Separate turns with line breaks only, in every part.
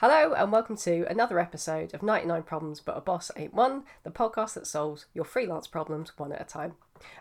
Hello, and welcome to another episode of 99 Problems But a Boss Ain't One, the podcast that solves your freelance problems one at a time.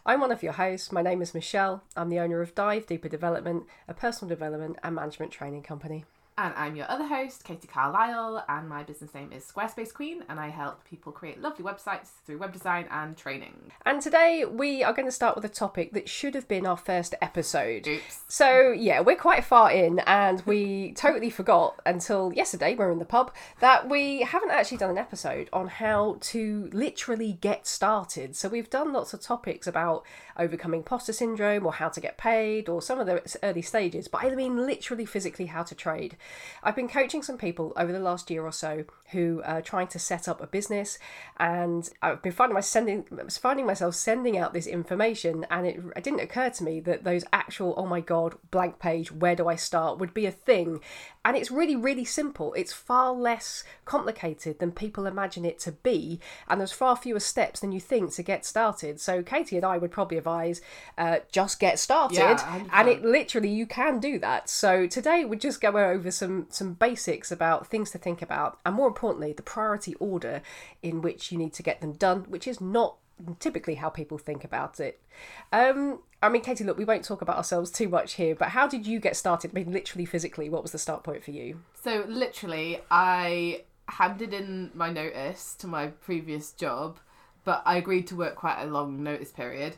I'm one of your hosts. My name is Michelle. I'm the owner of Dive Deeper Development, a personal development and management training company.
And I'm your other host, Katie Carlisle, and my business name is Squarespace Queen, and I help people create lovely websites through web design and training.
And today we are going to start with a topic that should have been our first episode.
Oops.
So, yeah, we're quite far in, and we totally forgot until yesterday, we we're in the pub, that we haven't actually done an episode on how to literally get started. So, we've done lots of topics about overcoming imposter syndrome or how to get paid or some of the early stages, but I mean literally physically how to trade. I've been coaching some people over the last year or so who are trying to set up a business, and I've been finding, my sending, finding myself sending out this information, and it, it didn't occur to me that those actual, oh my god, blank page, where do I start, would be a thing. And it's really, really simple. It's far less complicated than people imagine it to be, and there's far fewer steps than you think to get started. So, Katie and I would probably advise uh, just get started,
Yeah,
and it literally you can do that. So, today we're just go over some some basics about things to think about, and more importantly, the priority order in which you need to get them done, which is not typically how people think about it. Um, I mean, Katie, look, we won't talk about ourselves too much here, but how did you get started? I mean, literally, physically, what was the start point for you?
So, literally, I handed in my notice to my previous job, but I agreed to work quite a long notice period.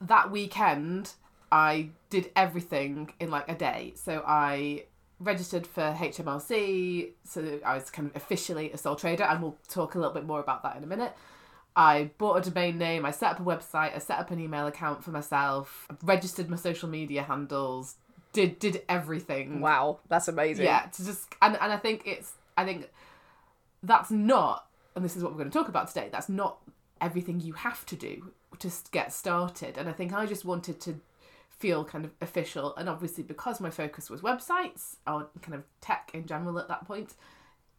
That weekend, I did everything in like a day. So, I registered for HMRC, so I was kind of officially a sole trader, and we'll talk a little bit more about that in a minute. I bought a domain name, I set up a website, I set up an email account for myself, registered my social media handles, did did everything.
Wow, that's amazing.
Yeah, to just and, and I think it's I think that's not and this is what we're going to talk about today, that's not everything you have to do to get started. And I think I just wanted to feel kind of official and obviously because my focus was websites or kind of tech in general at that point,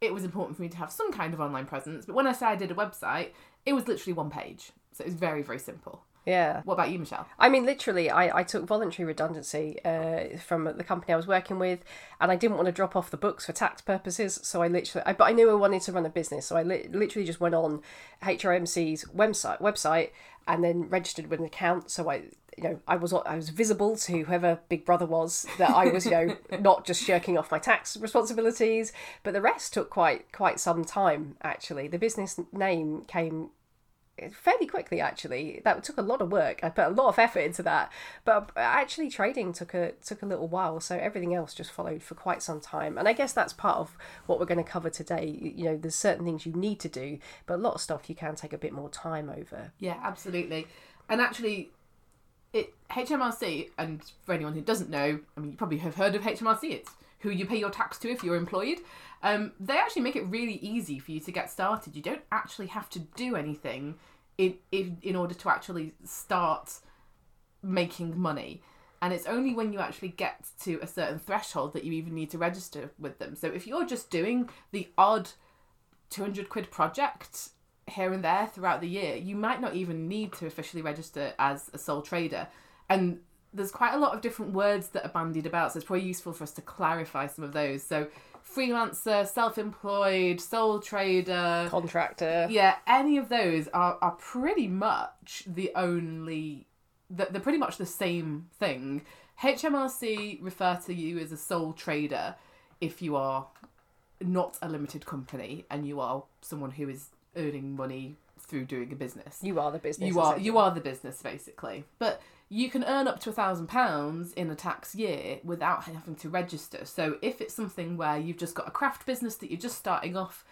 it was important for me to have some kind of online presence. But when I say I did a website, it was literally one page. So it was very, very simple.
Yeah.
What about you, Michelle?
I mean, literally, I, I took voluntary redundancy uh, from the company I was working with, and I didn't want to drop off the books for tax purposes. So I literally, I, but I knew I wanted to run a business, so I li- literally just went on HRMC's website website and then registered with an account. So I, you know, I was I was visible to whoever Big Brother was that I was, you know, not just shirking off my tax responsibilities, but the rest took quite quite some time. Actually, the business name came fairly quickly actually. That took a lot of work. I put a lot of effort into that. But actually trading took a took a little while. So everything else just followed for quite some time. And i guess that's part of what we're going to cover today. You know there's certain things you need to do but a lot of stuff you can take a bit more time over.
Yeah, absolutely. And actually, it HMRC, and for anyone who doesn't know, I mean, you probably have heard of HMRC. It's who you pay your tax to if you're employed. Um, they actually make it really easy for you to get started. You don't actually have to do anything in in, in order to actually start making money. And it's only when you actually get to a certain threshold that you even need to register with them. So if you're just doing the odd 200 quid project here and there throughout the year, you might not even need to officially register as a sole trader. And there's quite a lot of different words that are bandied about, so it's probably useful for us to clarify some of those. So, freelancer, self employed, sole trader,
contractor
yeah, any of those are, are pretty much the only, they're they're pretty much the same thing. HMRC refer to you as a sole trader if you are not a limited company and you are someone who is earning money through doing a business.
you are the business
You are you are the business basically, but you can earn up to a thousand pounds in a tax year without having to register. So if it's something where you've just got a craft business that you're just starting off,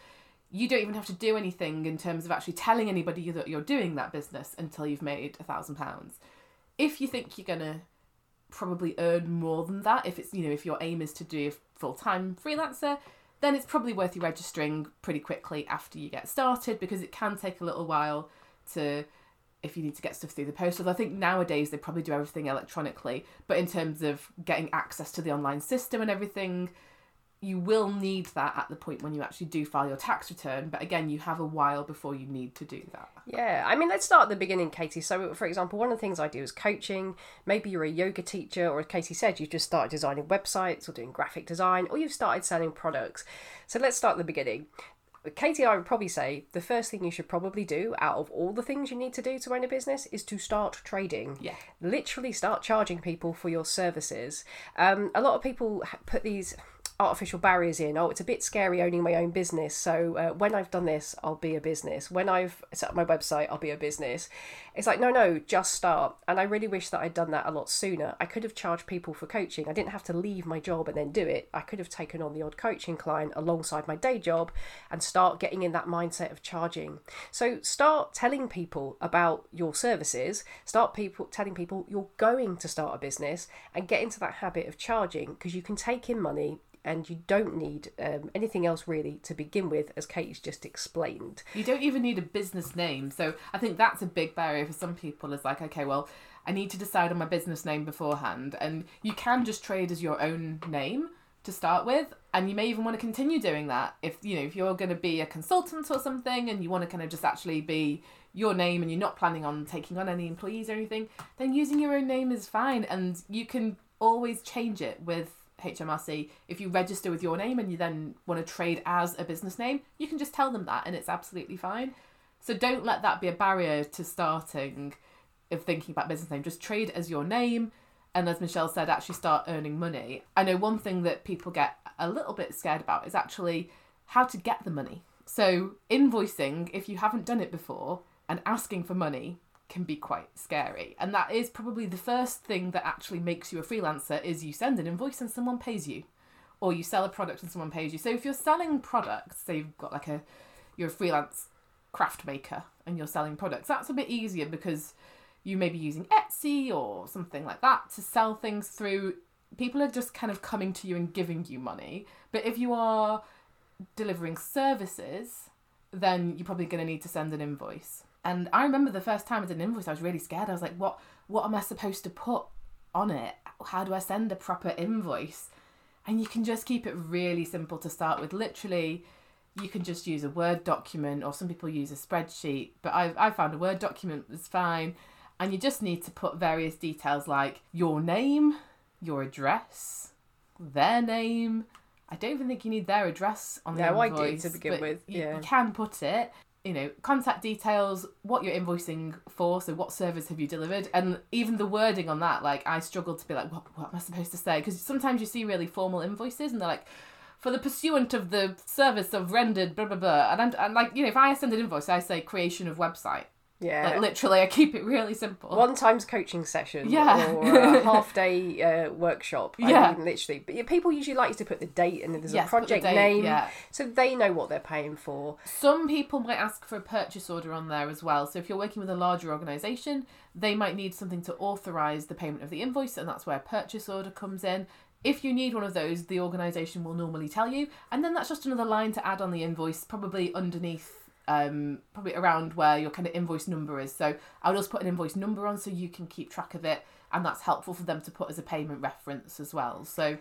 you don't even have to do anything in terms of actually telling anybody that you're doing that business until you've made a thousand pounds. If you think you're gonna probably earn more than that, if it's you know if your aim is to do a full time freelancer, then it's probably worth you registering pretty quickly after you get started because it can take a little while to if you need to get stuff through the post. Although I think nowadays they probably do everything electronically, but in terms of getting access to the online system and everything, you will need that at the point when you actually do file your tax return. But again, you have a while before you need to do that.
Yeah, I mean, let's start at the beginning, Katie. So, for example, one of the things I do is coaching. Maybe you're a yoga teacher, or as Katie said, you've just started designing websites or doing graphic design, or you've started selling products. So, let's start at the beginning. Katie, I would probably say the first thing you should probably do out of all the things you need to do to own a business is to start trading.
Yeah.
Literally start charging people for your services. Um, a lot of people put these artificial barriers in. Oh, it's a bit scary owning my own business. So uh, when I've done this, I'll be a business. When I've set up my website, I'll be a business. It's like, no, no, just start. And I really wish that I'd done that a lot sooner. I could have charged people for coaching. I didn't have to leave my job and then do it. I could have taken on the odd coaching client alongside my day job and start getting in that mindset of charging. So start telling people about your services. Start people telling people you're going to start a business and get into that habit of charging because you can take in money and you don't need um, anything else really to begin with, as Kate's just explained.
You don't even need a business name. So I think that's a big barrier for some people is like, okay, well, I need to decide on my business name beforehand. And you can just trade as your own name to start with. And you may even want to continue doing that if you know if you're going to be a consultant or something and you want to kind of just actually be your name and you're not planning on taking on any employees or anything, then using your own name is fine and you can always change it with HMRC, if you register with your name and you then want to trade as a business name, you can just tell them that and it's absolutely fine. So don't let that be a barrier to starting of thinking about business name. Just trade as your name and as Michelle said, actually start earning money. I know one thing that people get a little bit scared about is actually how to get the money. So invoicing, if you haven't done it before, and asking for money can be quite scary. And that is probably the first thing that actually makes you a freelancer is you send an invoice and someone pays you. Or you sell a product and someone pays you. So if you're selling products, say you've got like a you're a freelance craft maker and you're selling products, that's a bit easier because you may be using Etsy or something like that to sell things through. People are just kind of coming to you and giving you money. But if you are delivering services, then you're probably going to need to send an invoice. And I remember the first time I did an invoice, I was really scared. I was like, what what am I supposed to put on it? How do I send a proper invoice? And you can just keep it really simple to start with. Literally, you can just use a Word document, or some people use a spreadsheet, but I, I found a Word document was fine. And you just need to put various details like your name, your address, their name. I don't even think you need their address on the
No, I
invoice.
to begin with,
you-
yeah.
you can put it you know, contact details, what you're invoicing for, so what service have you delivered, and even the wording on that. Like, I struggled to be like, what, what am I supposed to say? Because sometimes you see really formal invoices and they're like, for the pursuant of the service of rendered, blah, blah, blah. And I'm, I'm like, you know, if I send an invoice, I say creation of website.
Yeah.
Like, literally, I keep it really simple.
one times coaching session
Yeah.
or a half day uh, workshop. I
Yeah.
mean, literally. But yeah, people usually like to put the date and then there's
Yes,
a
put the
project
date,
name,
yeah.
so they know what they're paying for.
Some people might ask for a purchase order on there as well. So if you're working with a larger organisation, they might need something to authorise the payment of the invoice, and that's where a purchase order comes in. If you need one of those, the organisation will normally tell you, and then that's just another line to add on the invoice, probably underneath, um, probably around where your kind of invoice number is. So I would also put an invoice number on so you can keep track of it, and that's helpful for them to put as a payment reference as well. So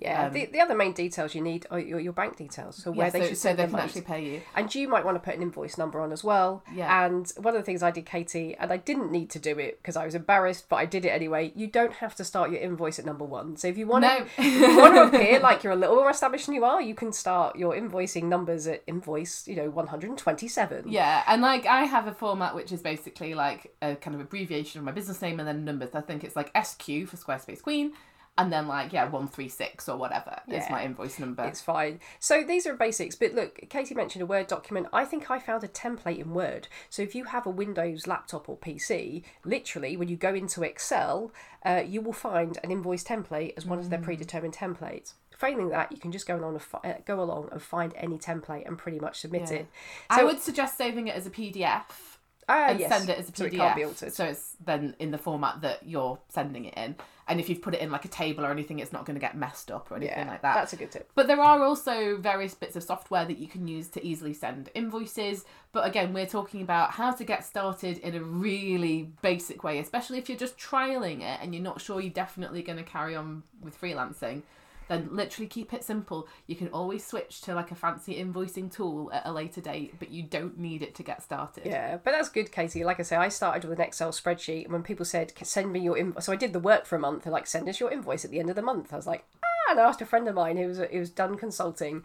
Yeah.
Um,
the, the other main details you need are your, your bank details, so where
yeah,
they
so,
should
so
send
they can
money.
actually pay you.
And you might want to put an invoice number on as well.
Yeah.
And one of the things I did, Katie, and I didn't need to do it because I was embarrassed, but I did it anyway. You don't have to start your invoice at number one. So if you want
No.
to, if you want to appear like you're a little more established than you are, you can start your invoicing numbers at invoice, you know, 127.
Yeah, and like I have a format which is basically like a kind of abbreviation of my business name and then numbers. I think it's like SQ for Squarespace Queen, and then like yeah one three six or whatever is my invoice number.
It's fine. So these are basics, but look, Katie mentioned a Word document. I think I found a template in Word. So if you have a Windows laptop or PC, literally when you go into Excel, uh, you will find an invoice template as one of
Mm.
their predetermined templates. Failing that, you can just go along and fi- go along and find any template and pretty much submit
Yeah.
it.
I would suggest saving it as a PDF
Ah,
and
yes.
send it as a PDF.
So it can't be altered.
So it's then in the format that you're sending it in. And if you've put it in like a table or anything, it's not going to get messed up or anything
yeah,
like that.
that's a good tip.
But there are also various bits of software that you can use to easily send invoices. But again, we're talking about how to get started in a really basic way, especially if you're just trialing it and you're not sure you're definitely going to carry on with freelancing. Then literally keep it simple. You can always switch to like a fancy invoicing tool at a later date, but you don't need it to get started.
Yeah, but that's good, Katie. Like I say, I started with an Excel spreadsheet, and when people said, "Send me your invoice," so I did the work for a month. They're like, "Send us your invoice at the end of the month." I was like, "Ah!" And I asked a friend of mine who was who was done consulting.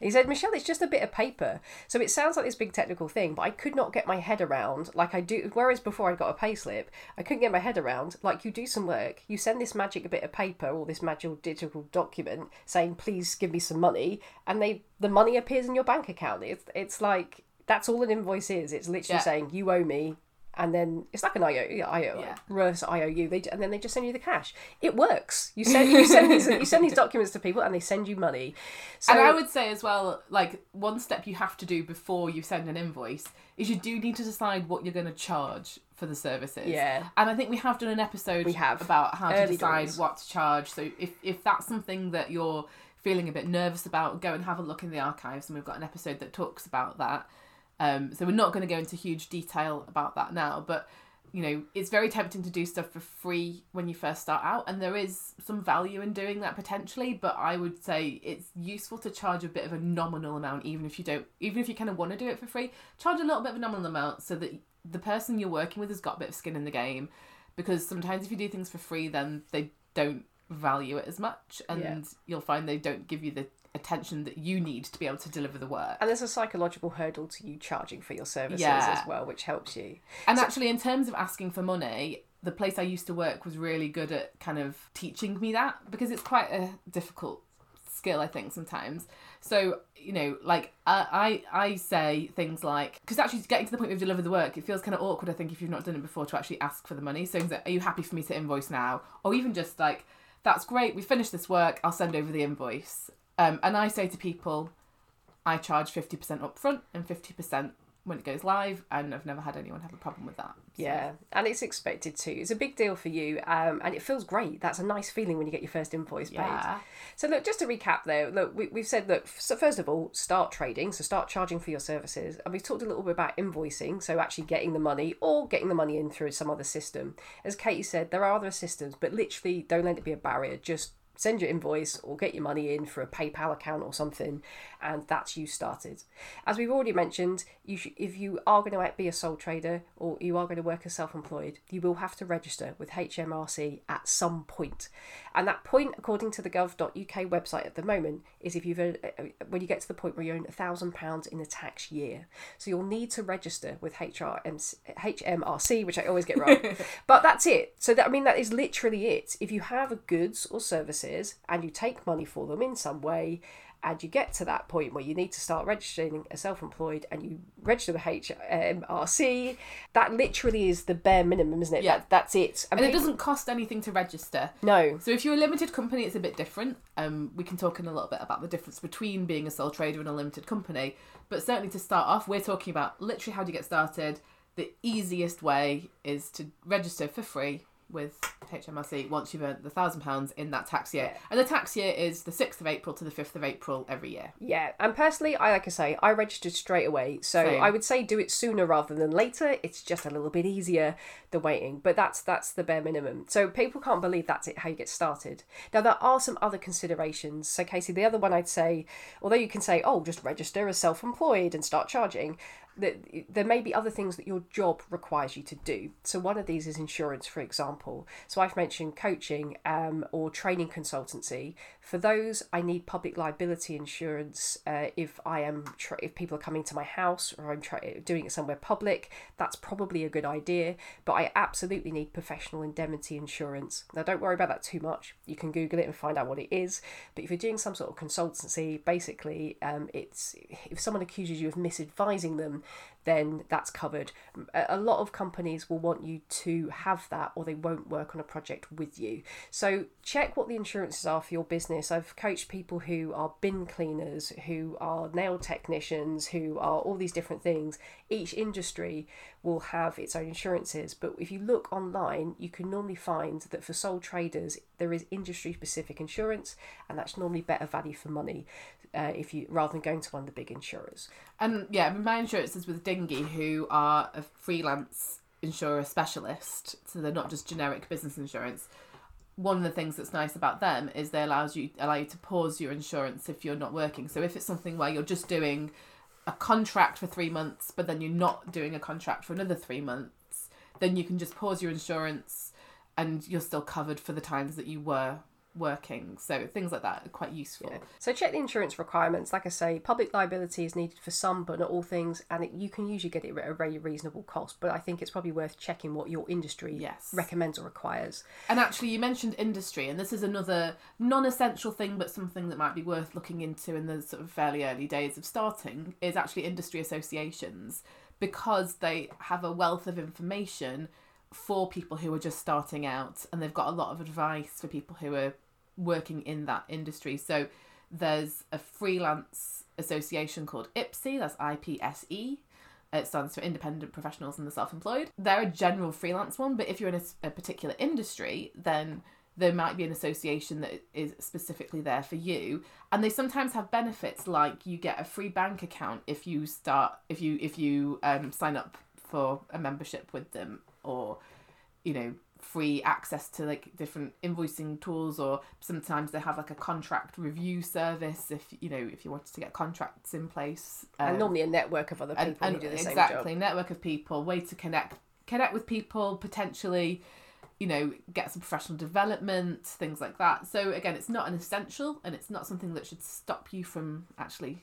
He said, "Michelle, it's just a bit of paper." So it sounds like this big technical thing, but I could not get my head around like I do. Whereas before I got a pay slip, I couldn't get my head around like you do some work, you send this magic bit of paper or this magical digital document saying, "Please give me some money," and they the money appears in your bank account. It's it's like that's all an invoice is. It's literally
Yeah.
saying you owe me, and then it's like an IO, IO
Yeah.
reverse IOU. They and then they just send you the cash. It works. You send you send these you send these documents to people, and they send you money. So
and I would say as well, like one step you have to do before you send an invoice is you do need to decide what you're going to charge for the services.
Yeah.
And I think we have done an episode
We have.
about how to decide
doors.
what to charge. So if if that's something that you're feeling a bit nervous about, go and have a look in the archives, and we've got an episode that talks about that. Um, so we're not going to go into huge detail about that now, but you know it's very tempting to do stuff for free when you first start out, and there is some value in doing that potentially. But I would say it's useful to charge a bit of a nominal amount, even if you don't, even if you kind of want to do it for free. Charge a little bit of a nominal amount so that the person you're working with has got a bit of skin in the game. Because sometimes if you do things for free, then they don't value it as much, and
Yeah.
you'll find they don't give you the attention that you need to be able to deliver the work.
and there's a psychological hurdle to you charging for your services
Yeah.
as well, which helps you.
And actually, in terms of asking for money, the place I used to work was really good at kind of teaching me that because it's quite a difficult skill, I think, sometimes. So, you know, like I, I, I say things like, because actually getting to the point where you've delivered the work, it feels kind of awkward, I think, if you've not done it before to actually ask for the money. So, things like, are you happy for me to invoice now? Or even just like, that's great, we finished this work, I'll send over the invoice. Um, and I say to people, I charge 50% upfront and 50% when it goes live, and I've never had anyone have a problem with that. So-
Yeah, and it's expected to. It's a big deal for you, um, and it feels great. That's a nice feeling when you get your first invoice paid.
Yeah.
So look, just to recap there, look, we, we've said look. So first of all, start trading. So start charging for your services, and we've talked a little bit about invoicing. So actually getting the money or getting the money in through some other system. As Katie said, there are other systems, but literally don't let it be a barrier. Just send your invoice or get your money in for a PayPal account or something, and that's you started. As we've already mentioned, you sh- if you are going to be a sole trader or you are going to work as self-employed, you will have to register with HMRC at some point. and that point, according to the gov.uk website at the moment, is if you've uh, uh, when you get to the point where you earn a thousand pounds in a tax year. So you'll need to register with HRMC, HMRC, which I always get wrong. but that's it. So that I mean that is literally it. If you have goods or services and you take money for them in some way, and you get to that point where you need to start registering as self-employed and you register with HMRC, that literally is the bare minimum, isn't it?
Yeah.
That, that's it.
And it
people-
doesn't cost anything to register.
No.
So if you're a limited company, it's a bit different. Um, we can talk in a little bit about the difference between being a sole trader and a limited company. But certainly to start off, we're talking about literally how do you get started. The easiest way is to register for free with HMRC once you've earned the thousand pounds in that tax year.
Yeah.
And the tax year is the sixth of April to the fifth of April every year.
Yeah, and personally, I like I say, I registered straight away. So
Same.
I would say do it sooner rather than later. It's just a little bit easier than waiting, but that's that's the bare minimum. So people can't believe that's it how you get started. Now there are some other considerations. So Katie, the other one I'd say, although you can say, oh, just register as self-employed and start charging. That there may be other things that your job requires you to do. So one of these is insurance, for example. So I've mentioned coaching um, or training consultancy. For those, I need public liability insurance. Uh, if I am tra- if people are coming to my house or I'm tra- doing it somewhere public, that's probably a good idea. But I absolutely need professional indemnity insurance. Now, don't worry about that too much. You can Google it and find out what it is. But if you're doing some sort of consultancy, basically, um, it's if someone accuses you of misadvising them, then that's covered. A lot of companies will want you to have that, or they won't work on a project with you. So check what the insurances are for your business. I've coached people who are bin cleaners, who are nail technicians, who are all these different things. Each industry will have its own insurances, but if you look online, you can normally find that for sole traders there is industry specific insurance, and that's normally better value for money. Uh, if you rather than going to one of the big insurers.
And yeah, I mean, my insurance is with Dinghy, who are a freelance insurer specialist, so they're not just generic business insurance. one of the things that's nice about them is they allows you allow you to pause your insurance if you're not working. So if it's something where you're just doing a contract for three months, but then you're not doing a contract for another three months, then you can just pause your insurance and you're still covered for the times that you were working. So things like that are quite useful.
Yeah. So check the insurance requirements. Like I say, public liability is needed for some, but not all things, and it, you can usually get it at a very reasonable cost. But I think it's probably worth checking what your industry
Yes.
recommends or requires.
And actually, you mentioned industry, and this is another non-essential thing, but something that might be worth looking into in the sort of fairly early days of starting is actually industry associations because they have a wealth of information for people who are just starting out, and they've got a lot of advice for people who are working in that industry. So there's a freelance association called IPSE, that's I P S E. It stands for Independent Professionals and the Self-Employed. They're a general freelance one, but if you're in a particular industry, then there might be an association that is specifically there for you. And they sometimes have benefits like you get a free bank account if you start if you if you um, sign up for a membership with them, or you know free access to like different invoicing tools or sometimes they have like a contract review service if you know if you wanted to get contracts in place
and
um,
normally a network of other people
and,
who do the
exactly
same job.
network of people way to connect connect with people potentially you know get some professional development things like that so again it's not an essential and it's not something that should stop you from actually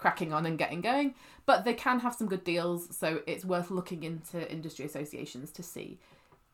cracking on and getting going but they can have some good deals so it's worth looking into industry associations to see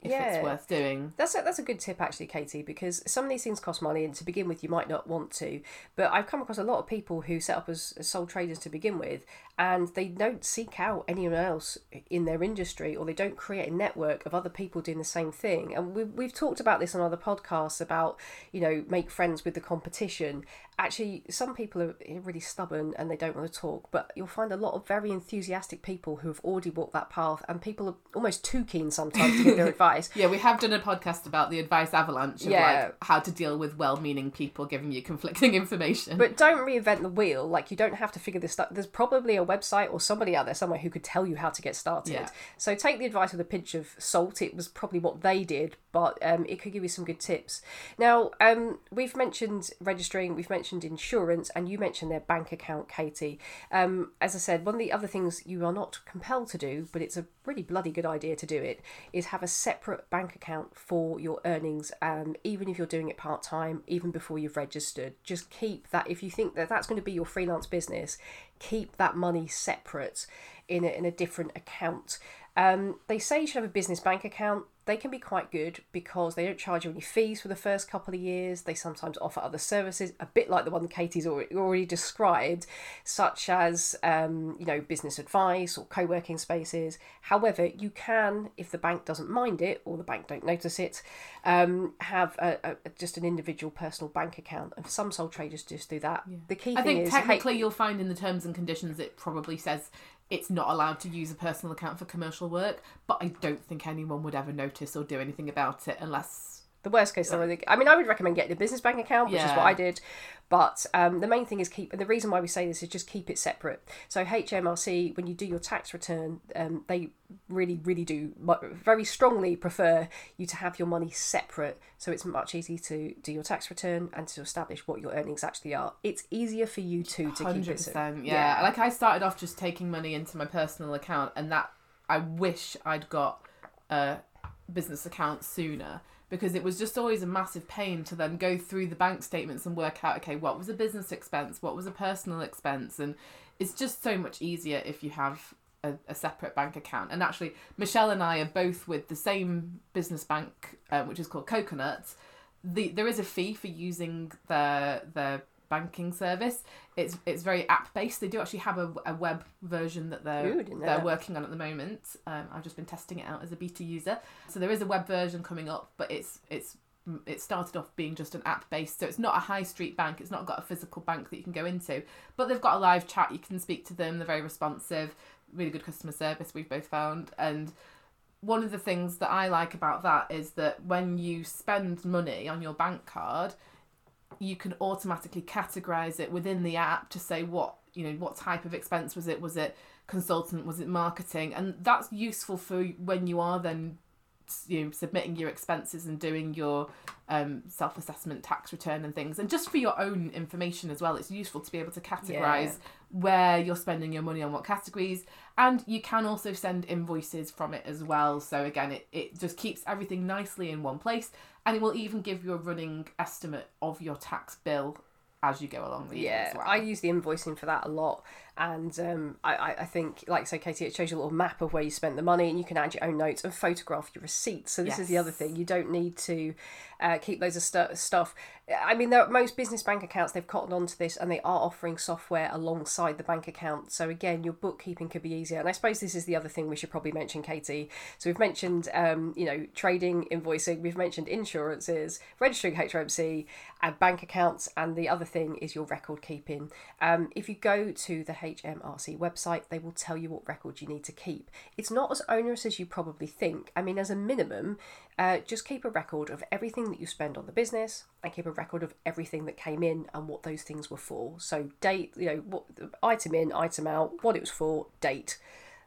if
Yeah.
it's worth doing
That's a, that's a good tip actually, Katie, because some of these things cost money, and to begin with, you might not want to. But I've come across a lot of people who set up as, as sole traders to begin with, and they don't seek out anyone else in their industry, or they don't create a network of other people doing the same thing. And we've we've talked about this on other podcasts about you know make friends with the competition. Actually, some people are really stubborn and they don't want to talk, but you'll find a lot of very enthusiastic people who have already walked that path, and people are almost too keen sometimes to give their advice.
Yeah we have done a podcast about the advice avalanche of
Yeah.
like how to deal with well-meaning people giving you conflicting information
But don't reinvent the wheel. Like you don't have to figure this stuff. There's probably a website or somebody out there somewhere who could tell you how to get started.
Yeah.
So take the advice with a pinch of salt. It was probably what they did, but um, it could give you some good tips. Now um, we've mentioned registering, we've mentioned insurance, and you mentioned their bank account, Katie. Um, as I said, one of the other things you are not compelled to do, but it's a really bloody good idea to do it, is have a separate bank account for your earnings. Um, even if you're doing it part time, even before you've registered, just keep that. If you think that that's going to be your freelance business, keep that money separate in a, in a different account. Um, they say you should have a business bank account. They can be quite good because they don't charge you any fees for the first couple of years. They sometimes offer other services, a bit like the one Katie's already, described, such as um, you know business advice or co-working spaces. However, you can, if the bank doesn't mind it or the bank don't notice it, um, have a, a, just an individual personal bank account. And some sole traders just do that. The key
I
thing
think
is hey-
technically you'll find in the terms and conditions it probably says it's not allowed to use a personal account for commercial work, but I don't think anyone would ever notice or do anything about it unless
The worst case scenario. I mean, I would recommend getting a business bank account, which is what I did. But um, the main thing is keep. The reason why we say this is just keep it separate. So HMRC, when you do your tax return, um, they really, really do very strongly prefer you to have your money separate. So it's much easier to do your tax return and to establish what your earnings actually are. It's easier for you too to keep it.
percent. Yeah. Like I started off just taking money into my personal account, and that I wish I'd got a business account sooner because it was just always a massive pain to then go through the bank statements and work out okay what was a business expense, what was a personal expense, and it's just so much easier if you have. A, a separate bank account, and actually, Michelle and I are both with the same business bank, uh, which is called Coconut. The there is a fee for using their their banking service. It's it's very app based. They do actually have a, a web version that they're
Ooh,
they're
that.
working on at the moment. Um, I've just been testing it out as a beta user. So there is a web version coming up, but it's it's it started off being just an app based, so it's not a high street bank. It's not got a physical bank that you can go into, but they've got a live chat. You can speak to them. They're very responsive. Really good customer service. We've both found and one of the things that I like about that is that when you spend money on your bank card, you can automatically categorize it within the app to say what you know what type of expense was it? Was it consultant? Was it marketing? And that's useful for when you are then you know, submitting your expenses and doing your um, self-assessment tax return and things. And just for your own information as well it's useful to be able to categorize
Yeah.
where you're spending your money on what categories and you can also send invoices from it as well. So again it, it just keeps everything nicely in one place. And it will even give you a running estimate of your tax bill as you go along the year
Yeah,
well.
I use the invoicing for that a lot, and um, I, I, think, like I say, Katie, it shows you a little map of where you spent the money, and you can add your own notes and photograph your receipts. So this is the other thing; you don't need to uh, keep loads of stu- stuff. I mean, there, most business bank accounts they've cottoned onto this, and they are offering software alongside the bank account. So again, your bookkeeping could be easier. And I suppose this is the other thing we should probably mention, Katie. So we've mentioned, um, you know, trading, invoicing. We've mentioned insurances, registering HMC, and bank accounts. And the other thing is your record keeping. Um, if you go to the HMRC website, they will tell you what records you need to keep. It's not as onerous as you probably think. I mean, as a minimum, uh, just keep a record of everything that you spend on the business and keep a record of everything that came in and what those things were for. So, date, you know, what item in, item out, what it was for, date.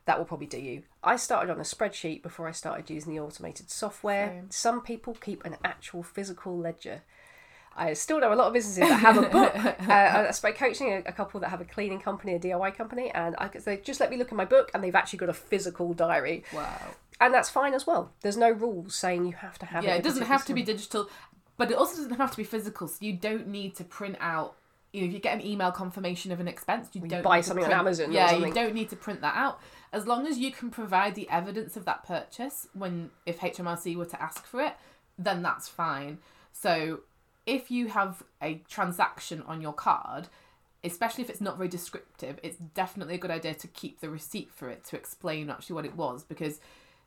That will probably do you. I started on a spreadsheet before I started using the automated software.
Same.
Some people keep an actual physical ledger. I still know a lot of businesses that have a book. uh, I spoke coaching a, a couple that have a cleaning company, a DIY company, and I could say, just let me look in my book, and they've actually got a physical diary,
wow.
and that's fine as well. There's no rules saying you have to have.
yeah,
in
it doesn't have to be digital, but it also doesn't have to be physical. So you don't need to print out. You know, if you get an email confirmation of an expense, you
you
don't
buy
need to
something on
print-
Amazon or
Yeah,
something.
you don't need to print that out. As long as you can provide the evidence of that purchase when if HMRC were to ask for it, then that's fine. So if you have a transaction on your card, especially if it's not very descriptive, it's definitely a good idea to keep the receipt for it to explain actually what it was because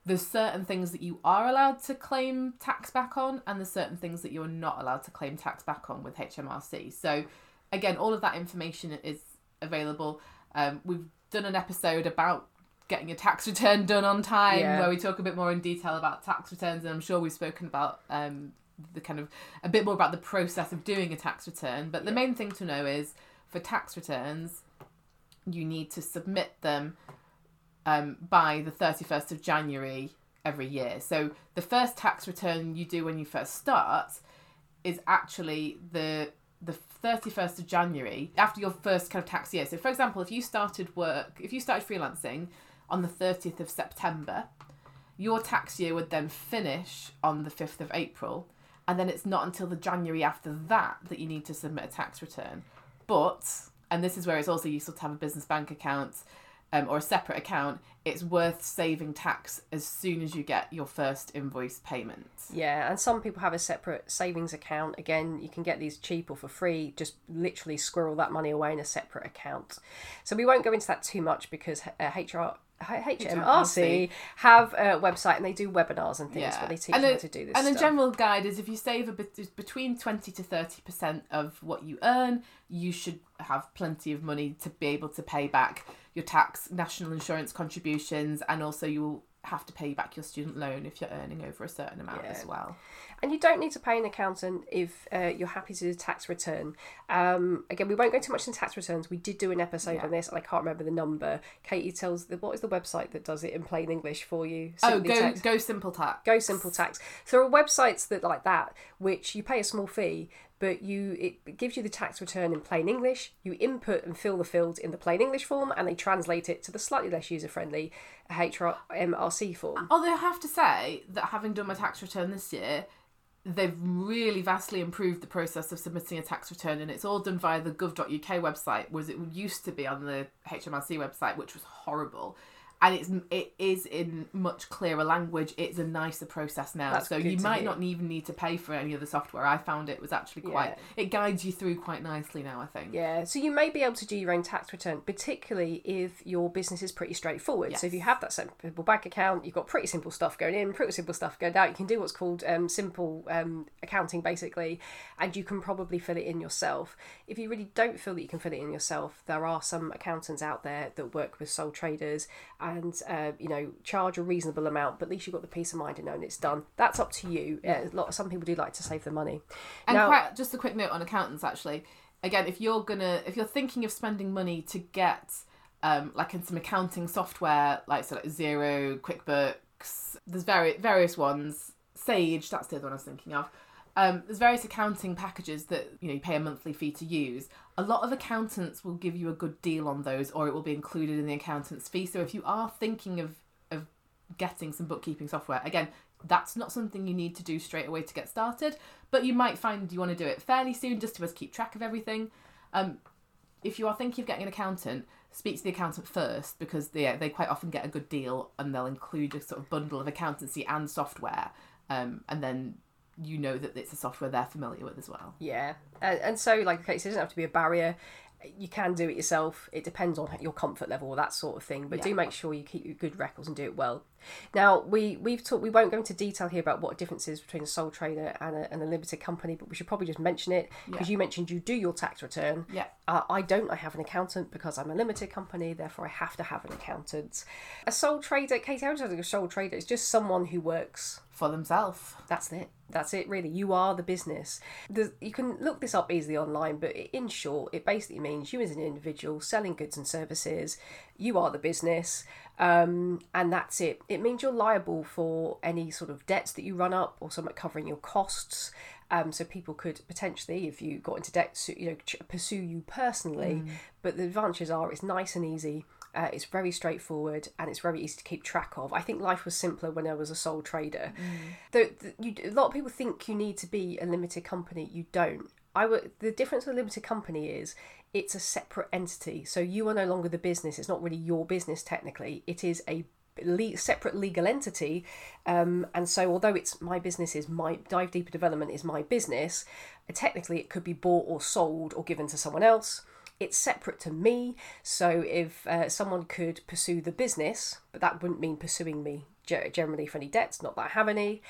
there's certain things that you are allowed to claim tax back on and there's certain things that you're not allowed to claim tax back on with HMRC. So again, all of that information is available. Um, we've done an episode about getting a tax return done on time
Yeah.
where we talk a bit more in detail about tax returns and I'm sure we've spoken about um, the kind of a bit more about the process of doing a tax return. But the main thing to know is for tax returns, you need to submit them um, by the 31st of January every year. So the first tax return you do when you first start is actually the the 31st of January after your first kind of tax year. So for example, if you started work, if you started freelancing on the 30th of September, your tax year would then finish on the 5th of April, and then it's not until the January after that that you need to submit a tax return. But, and this is where it's also useful to have a business bank account um, or a separate account, it's worth saving tax as soon as you get your first invoice payment.
Yeah, and some people have a separate savings account. Again, you can get these cheap or for free. Just literally squirrel that money away in a separate account. So we won't go into that too much because uh, HR. HMRC have a website and they do webinars and things where they teach
and
you
a,
how to do this
And a general guide is if you save a bit between twenty to thirty percent of what you earn, you should have plenty of money to be able to pay back your tax, national insurance contributions, and also you'll have to pay you back your student loan if you're earning over a certain amount
Yeah.
as well.
And you don't need to pay an accountant if uh, you're happy to do a tax return. Um, again, we won't go too much into tax returns. We did do an episode
Yeah.
on this, and I can't remember the number. Katie tells the what is the website that does it in plain English for you?
Oh, go
Tax.
go simple tax.
Go Simple Tax. So there are websites that like that, which you pay a small fee, but you it gives you the tax return in plain English. You input and fill the fields in the plain English form, and they translate it to the slightly less user friendly HMRC form.
Although I have to say that having done my tax return this year, they've really vastly improved the process of submitting a tax return, and it's all done via the gov.uk website, whereas it used to be on the HMRC website, which was horrible. And it's it is in much clearer language. It's a nicer process now,
That's
so you might
hear.
not even need to pay for any of the software. I found it was actually quite. It guides you through quite nicely now. I think.
Yeah, so you may be able to do your own tax return, particularly if your business is pretty straightforward. So if you have that simple bank account, you've got pretty simple stuff going in, pretty simple stuff going out. You can do what's called um, simple um, accounting, basically, and you can probably fill it in yourself. If you really don't feel that you can fill it in yourself, there are some accountants out there that work with sole traders and uh, you know charge a reasonable amount, but at least you've got the peace of mind to knowing it's done. That's up to you. Uh, a lot, some people do like to save the money.
And
Now-
quite, just a quick note on accountants actually. Again, if you're gonna if you're thinking of spending money to get um, like in some accounting software like so like Xero, QuickBooks. There's vari- various ones. Sage, that's the other one I was thinking of. Um, there's various accounting packages that you know you pay a monthly fee to use. A lot of accountants will give you a good deal on those, or it will be included in the accountant's fee. So if you are thinking of of getting some bookkeeping software, again, that's not something you need to do straight away to get started, but you might find you want to do it fairly soon just to us keep track of everything. Um, if you are thinking of getting an accountant, speak to the accountant first because they they quite often get a good deal and they'll include a sort of bundle of accountancy and software, um, and then you know that it's a software they're familiar with as well.
Yeah, and, and so like okay, so it doesn't have to be a barrier. You can do it yourself. It depends on your comfort level or that sort of thing. But
Yeah.
do make sure you keep good records and do it well. Now we we've talked. We won't go into detail here about what differences between a sole trader and a, and a limited company, but we should probably just mention it because you mentioned you do your tax return.
Yeah.
Uh, I don't. I have an accountant because I'm a limited company. Therefore, I have to have an accountant. A sole trader, Katie, how do you a sole trader is just someone who works
For themselves.
that's it. That's it, really. You are the business. You can look this up easily online, but in short, it basically means you as an individual selling goods and services, you are the business, um, and that's it. It means you're liable for any sort of debts that you run up or somewhat covering your costs. Um, so people could potentially, if you got into debt, you know, pursue you personally. But the advantages are it's nice and easy. Uh, it's very straightforward and it's very easy to keep track of. I think life was simpler when I was a sole trader. The, the, you, a lot of people think you need to be a limited company. You don't. I would. The difference with a limited company is it's a separate entity. So you are no longer the business. It's not really your business technically. It is a le- separate legal entity. Um, and so although it's my business is my dive deeper development is my business, technically it could be bought or sold or given to someone else it's separate to me. So if uh, someone could pursue the business, but that wouldn't mean pursuing me ge- generally for any debts, not that I have any.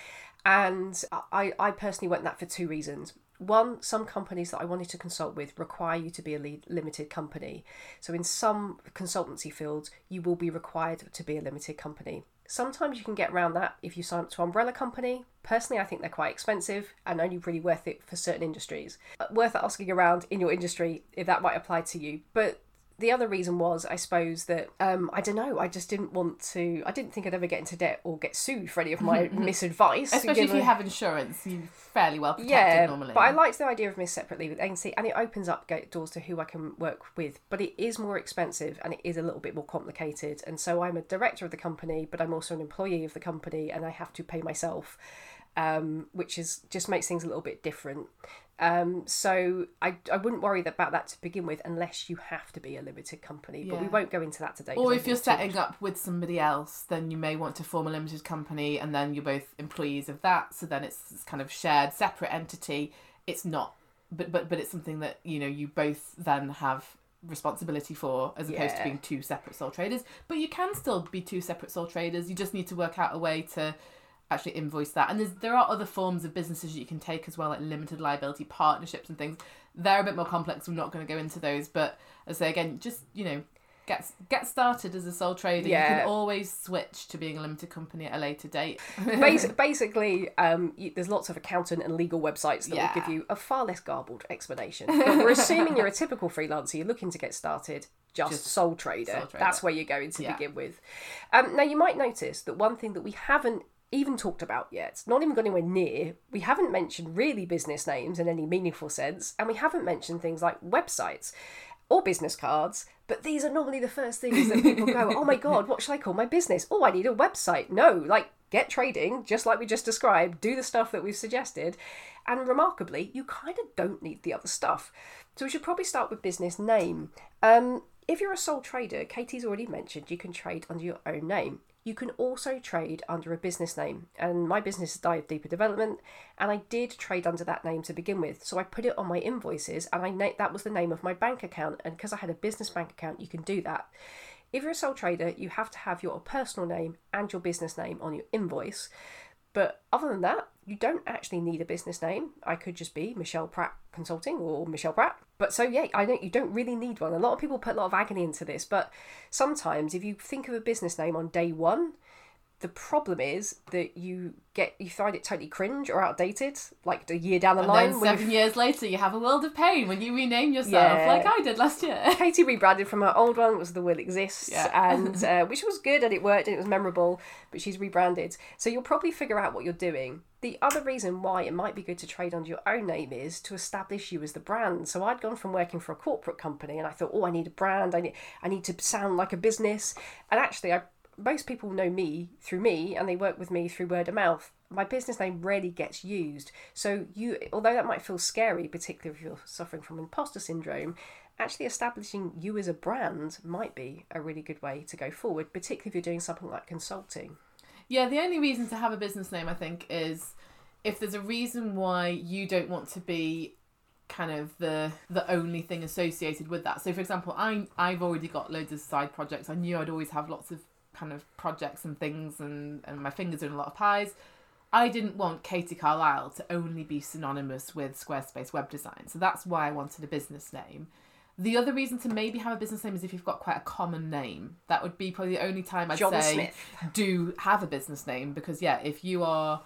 And I, I personally went that for two reasons. One, some companies that I wanted to consult with require you to be a li- limited company. So in some consultancy fields, you will be required to be a limited company. Sometimes you can get around that if you sign up to umbrella company. Personally, I think they're quite expensive and only really worth it for certain industries. Uh, Worth asking around in your industry if that might apply to you. But the other reason was, I suppose, that um, I don't know. I just didn't want to. I didn't think I'd ever get into debt or get sued for any of my misadvice.
Especially if you have insurance, you're fairly well protected
yeah,
normally.
but I liked the idea of Miss separately with agency, and it opens up gate doors to who I can work with. But it is more expensive and it is a little bit more complicated. And so I'm a director of the company, but I'm also an employee of the company, and I have to pay myself, um, which is just makes things a little bit different. Um, so I, I wouldn't worry about that to begin with, unless you have to be a limited company. But we won't go into that today.
Or if you're
it's too much.
setting up with somebody else, then you may want to form a limited company and then you're both employees of that. So then it's, it's kind of shared, separate entity. It's not, but, but, but it's something that, you know, you both then have responsibility for as opposed to being two separate sole traders. But you can still be two separate sole traders. You just need to work out a way to actually invoice that. And there's, there are other forms of businesses you can take as well, like limited liability partnerships and things. They're a bit more complex. We're not going to go into those. But as I say again, just, you know, get get started as a sole trader. You can always switch to being a limited company at a later date.
Bas- basically, um, you, there's lots of accountant and legal websites that
Yeah.
will give you a far less garbled explanation. But we're assuming you're a typical freelancer, you're looking to get started, just,
Just
sole, trader.
sole trader.
That's where you're going to
Yeah.
begin with. Um, now, you might notice that one thing that we haven't even talked about yet, not even got anywhere near, we haven't mentioned really business names in any meaningful sense, and we haven't mentioned things like websites or business cards. But these are normally the first things that people go, oh my god, what should I call my business? Oh, I need a website. No, like get trading, just like we just described, do the stuff that we've suggested. And remarkably, you kind of don't need the other stuff. So we should probably start with business name. Um, if you're a sole trader, Katie's already mentioned you can trade under your own name. You can also trade under a business name, and my business is Dive Deeper Development, and I did trade under that name to begin with. So I put it on my invoices, and I na- that was the name of my bank account. And because I had a business bank account, you can do that. If you're a sole trader, you have to have your personal name and your business name on your invoice. But other than that, you don't actually need a business name. I could just be Michelle Pratt Consulting or Michelle Pratt. But so yeah, I don't. You don't really need one. A lot of people put a lot of agony into this, but sometimes if you think of a business name on day one, The problem is that you get you find it totally cringe or outdated, like a year down the
And
line.
then seven
you've-
years later, you have a world of pain when you rename yourself,
Yeah.
like I did last year.
Katie rebranded from her old one, was The Will Exists,
Yeah.
and uh, which was good and it worked and it was memorable, but she's rebranded. So you'll probably figure out what you're doing. The other reason why it might be good to trade under your own name is to establish you as the brand. So I'd gone from working for a corporate company and I thought, oh, I need a brand, I need, I need to sound like a business. And actually, I, most people know me through me and they work with me through word of mouth my business name rarely gets used. So you, although that might feel scary, particularly if you're suffering from imposter syndrome, actually establishing you as a brand might be a really good way to go forward, particularly if you're doing something like consulting.
Yeah, the only reason to have a business name, I think, is if there's a reason why you don't want to be kind of the the only thing associated with that. So, for example, I I've already got loads of side projects. I knew I'd always have lots of kind of projects and things, and and my fingers are in a lot of pies. I didn't want Katie Carlisle to only be synonymous with Squarespace web design, so that's why I wanted a business name. The other reason to maybe have a business name is if you've got quite a common name. That would be probably the only time I'd
John
say
Smith.
do have a business name because yeah, if you are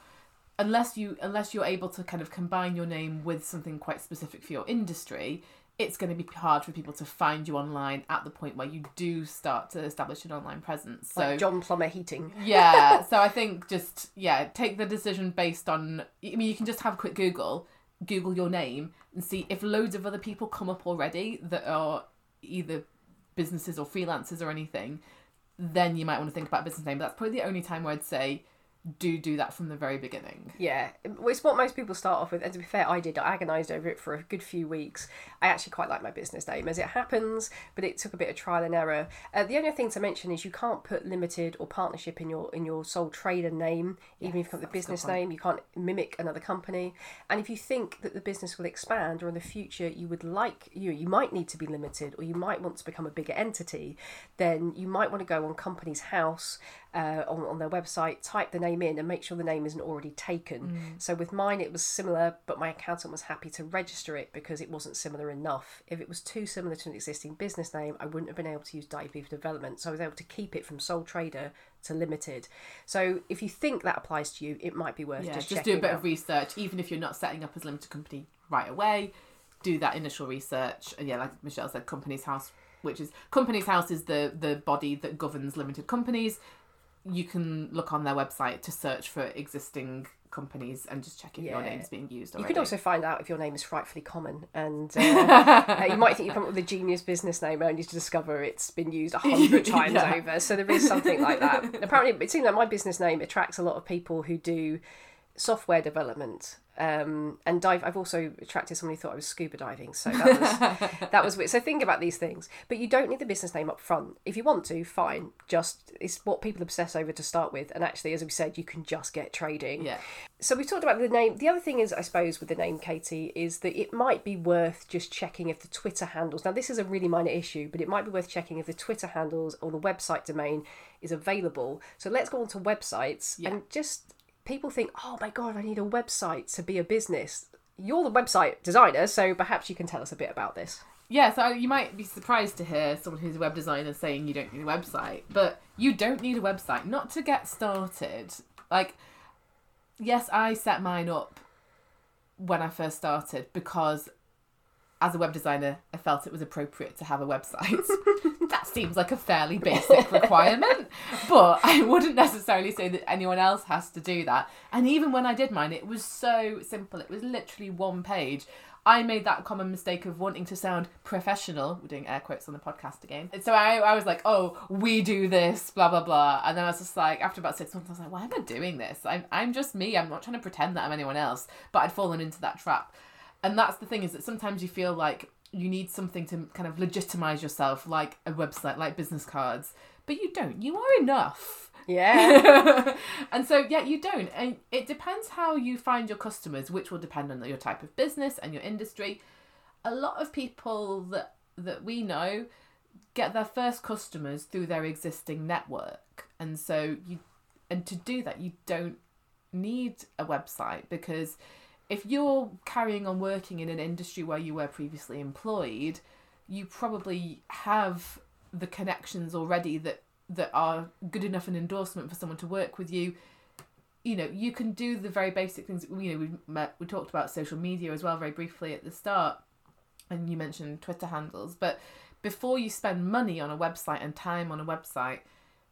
unless you unless you're able to kind of combine your name with something quite specific for your industry, it's going to be hard for people to find you online at the point where you do start to establish an online presence. So
Like John Plummer Heating.
yeah, so I think just yeah, take the decision based on. I mean, you can just have a quick Google, Google your name, and see if loads of other people come up already that are either businesses or freelancers or anything. Then you might want to think about business name. But that's probably the only time where I'd say do do that from the very beginning.
Yeah, it's what most people start off with. And to be fair, I did. I agonised over it for a good few weeks. I actually quite like my business name as it happens, but it took a bit of trial and error. Uh, the only thing to mention is you can't put limited or partnership in your in your sole trader name, even if you've got the business name. You can't mimic another company. And if you think that the business will expand or in the future you would like you you might need to be limited or you might want to become a bigger entity, then you might want to go on Companies House uh, on, on their website, type the name in and make sure the name isn't already taken. So with mine, it was similar, but my accountant was happy to register it because it wasn't similar enough. If it was too similar to an existing business name, I wouldn't have been able to use Dive Development. So I was able to keep it from sole trader to limited. So if you think that applies to you, it might be worth
Yeah,
just
just, do a bit
out.
of research, even if you're not setting up as a limited company right away. Do that initial research, and yeah, like Michelle said, Companies House, which is Companies House is the the body that governs limited companies. You can look on their website to search for existing companies and just check if your
Yeah.
name's being used
You
already.
can also find out if your name is frightfully common, and uh, uh, you might think you come up with a genius business name only to discover it's been used a hundred times
Yeah.
over. So there is something like that. Apparently, it seems like my business name attracts a lot of people who do software development. Um, and dive. I've also attracted someone who thought I was scuba diving, so that was that was weird. So think about these things, but you don't need the business name up front. If you want to, fine. Just it's what people obsess over to start with, and actually, as we said, you can just get trading
yeah,
so we talked about the name. The other thing is, I suppose, with the name Katie, is that it might be worth just checking if the Twitter handles. Now, this is a really minor issue, but it might be worth checking if the Twitter handles or the website domain is available. So let's go on to websites
Yeah.
and just people think, oh my god, I need a website to be a business. You're the website designer, so perhaps you can tell us a bit about this.
yeah. So you might be surprised to hear someone who's a web designer saying you don't need a website, but you don't need a website not to get started. Like, yes, I set mine up when I first started because as a web designer, I felt it was appropriate to have a website. that seems like a fairly basic requirement, but I wouldn't necessarily say that anyone else has to do that. And even when I did mine, it was so simple. It was literally one page. I made that common mistake of wanting to sound professional. We're doing air quotes on the podcast again. And so I, I was like, oh, we do this, blah, blah, blah. And then I was just like, after about six months, I was like, why am I doing this? I'm, I'm just me. I'm not trying to pretend that I'm anyone else. But I'd fallen into that trap. And that's the thing is that sometimes you feel like you need something to kind of legitimize yourself, like a website, like business cards. But you don't. You are enough.
Yeah.
and so yeah you don't and it depends how you find your customers which will depend on your type of business and your industry a lot of people that that we know get their first customers through their existing network and so you and to do that you don't need a website because if you're carrying on working in an industry where you were previously employed you probably have the connections already that that are good enough an endorsement for someone to work with you. You know you can do the very basic things you know we met we talked about social media as well very briefly at the start and you mentioned twitter handles but before you spend money on a website and time on a website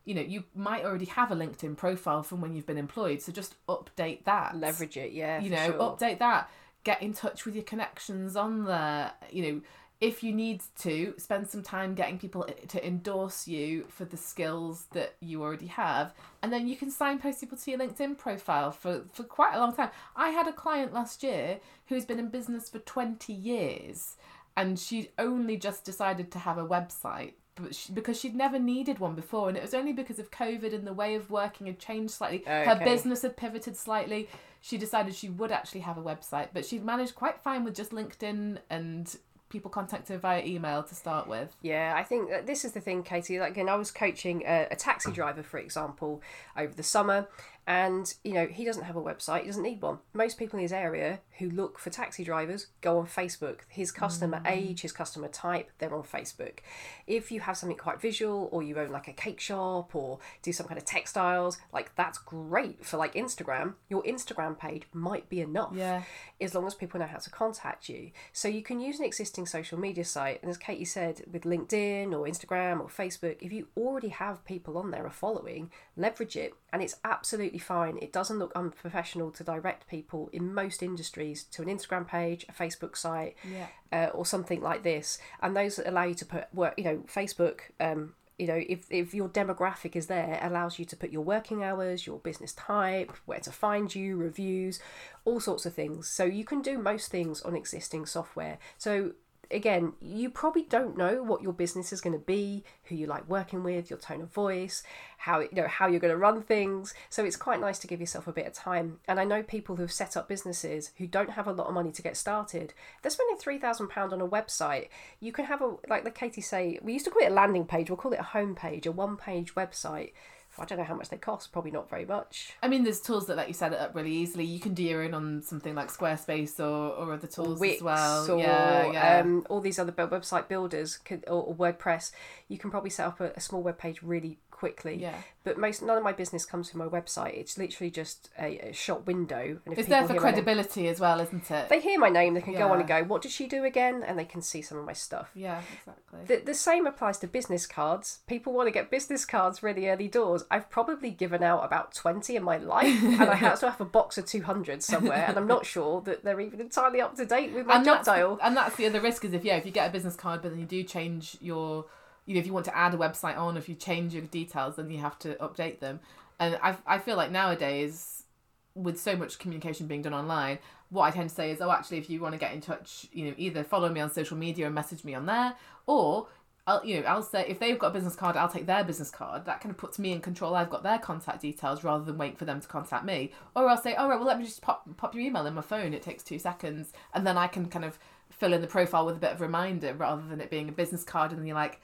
you know you might already have a linkedin profile from when you've been employed so just update that
Leverage it, yeah.
you know
sure.
update that get in touch with your connections on there you know if you need to spend some time getting people to endorse you for the skills that you already have and then you can signpost people to your linkedin profile for for quite a long time i had a client last year who's been in business for 20 years and she only just decided to have a website she, because she'd never needed one before and it was only because of covid and the way of working had changed slightly. Her business had pivoted slightly. She decided she would actually have a website but she'd managed quite fine with just linkedin and people contact her via email to start with.
Yeah, I think that this is the thing, Katie. Like, again, I was coaching a, a taxi driver, for example, over the summer, and you know he doesn't have a website. He doesn't need one. Most people in his area who look for taxi drivers go on Facebook. His customer mm. age, his customer type, they're on Facebook. If you have something quite visual, or you own like a cake shop, or do some kind of textiles, like that's great for like Instagram. Your Instagram page might be enough
yeah
as long as people know how to contact you. So you can use an existing social media site, and as Katie said, with LinkedIn or Instagram or Facebook, if you already have people on there are following, leverage it, and it's absolutely fine. It doesn't look unprofessional to direct people in most industries to an Instagram page, a Facebook site,
yeah
uh, or something like this, and those allow you to put work. You know, Facebook. Um, you know, if, if your demographic is there, allows you to put your working hours, your business type, where to find you, reviews, all sorts of things. So you can do most things on existing software. So again, you probably don't know what your business is going to be, who you like working with, your tone of voice, how you know how you're going to run things. So it's quite nice to give yourself a bit of time. And I know people who've set up businesses who don't have a lot of money to get started. They're spending three thousand pound on a website. You can have a like the Katie say. We used to call it a landing page. We'll call it a home page, a one page website. I don't know how much they cost. Probably not very much.
I mean, there's tools that let you set it up really easily. You can do your own on something like Squarespace or, or other tools
Wix
as well.
or
yeah, yeah.
Um, all these other website builders could, or, or WordPress, you can probably set up a, a small web page really quickly.
yeah.
But most none of my business comes from my website. It's literally just a, a shop window. And if
It's there for
my name-
credibility as well, isn't it?
they hear my name, they can go on and go, "What did she do again?" And they can see some of my stuff.
yeah, exactly.
The, the same applies to business cards. People want to get business cards really early doors. I've probably given out about 20 in my life, and I also have a box of 200 somewhere, and I'm not sure that they're even entirely up to date with my
and
job
and that's the other risk is if yeah, if you get a business card, but then you do change your, you know, if you want to add a website on, if you change your details, then you have to update them. And I I feel like nowadays, with so much communication being done online, what I tend to say is, oh, actually, if you want to get in touch, you know, either follow me on social media and message me on there, or I'll, you know, I'll say if they've got a business card, I'll take their business card. That kind of puts me in control. I've got their contact details rather than wait for them to contact me. Or I'll say, all right, well, let me just pop pop your email in my phone. It takes two seconds, and then I can kind of fill in the profile with a bit of reminder rather than it being a business card. And then you're like,